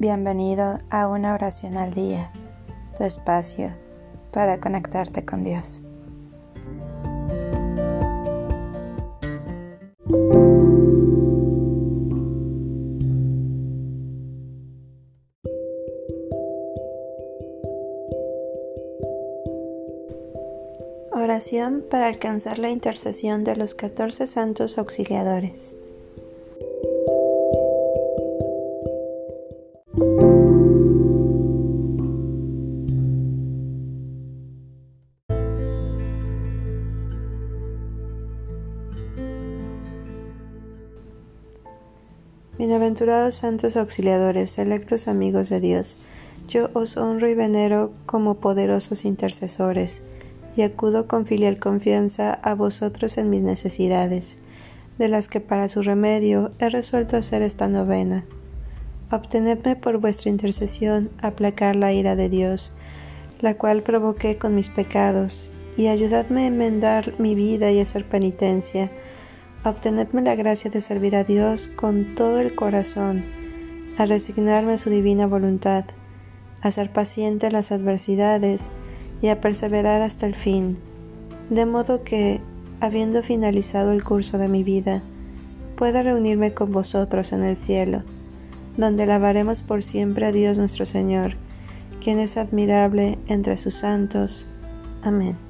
Bienvenido a una oración al día, tu espacio para conectarte con Dios. Oración para alcanzar la intercesión de los 14 santos auxiliadores. Bienaventurados santos auxiliadores, electos amigos de Dios, yo os honro y venero como poderosos intercesores, y acudo con filial confianza a vosotros en mis necesidades, de las que para su remedio he resuelto hacer esta novena. Obtenedme por vuestra intercesión aplacar la ira de Dios, la cual provoqué con mis pecados, y ayudadme a enmendar mi vida y hacer penitencia, obtenedme la gracia de servir a Dios con todo el corazón, a resignarme a su divina voluntad, a ser paciente en las adversidades y a perseverar hasta el fin, de modo que, habiendo finalizado el curso de mi vida, pueda reunirme con vosotros en el cielo, donde alabaremos por siempre a Dios nuestro Señor, quien es admirable entre sus santos. Amén.